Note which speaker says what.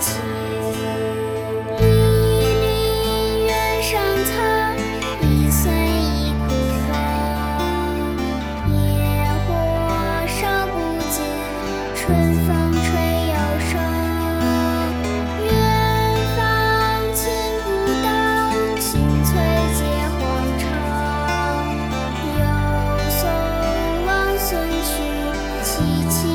Speaker 1: 情离离原上草一岁一枯荣野火烧不尽春风吹又生远芳侵古道晴翠接荒城又送王孙去萋萋